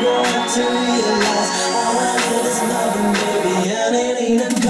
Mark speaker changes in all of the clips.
Speaker 1: want to realize all I need is love, and baby, I need.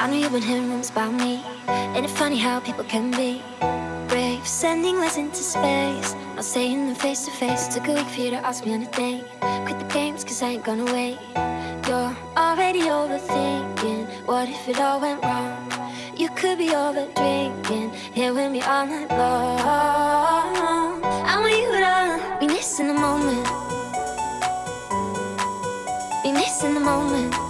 Speaker 2: I know you've been hearing rumors about me. Ain't it funny how people can be brave? Sending letters into space. Not saying them face to face. Took a week for you to ask me on a date. Quit the games, cause I ain't gonna wait. You're already overthinking. What if it all went wrong? You could be over drinking. Here with me all night long. I want you to be missing the moment. Be missing the moment.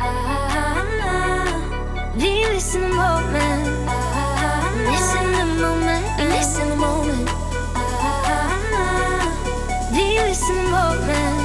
Speaker 2: Be this in the moment. This in the moment. This in the moment. Be this in the moment.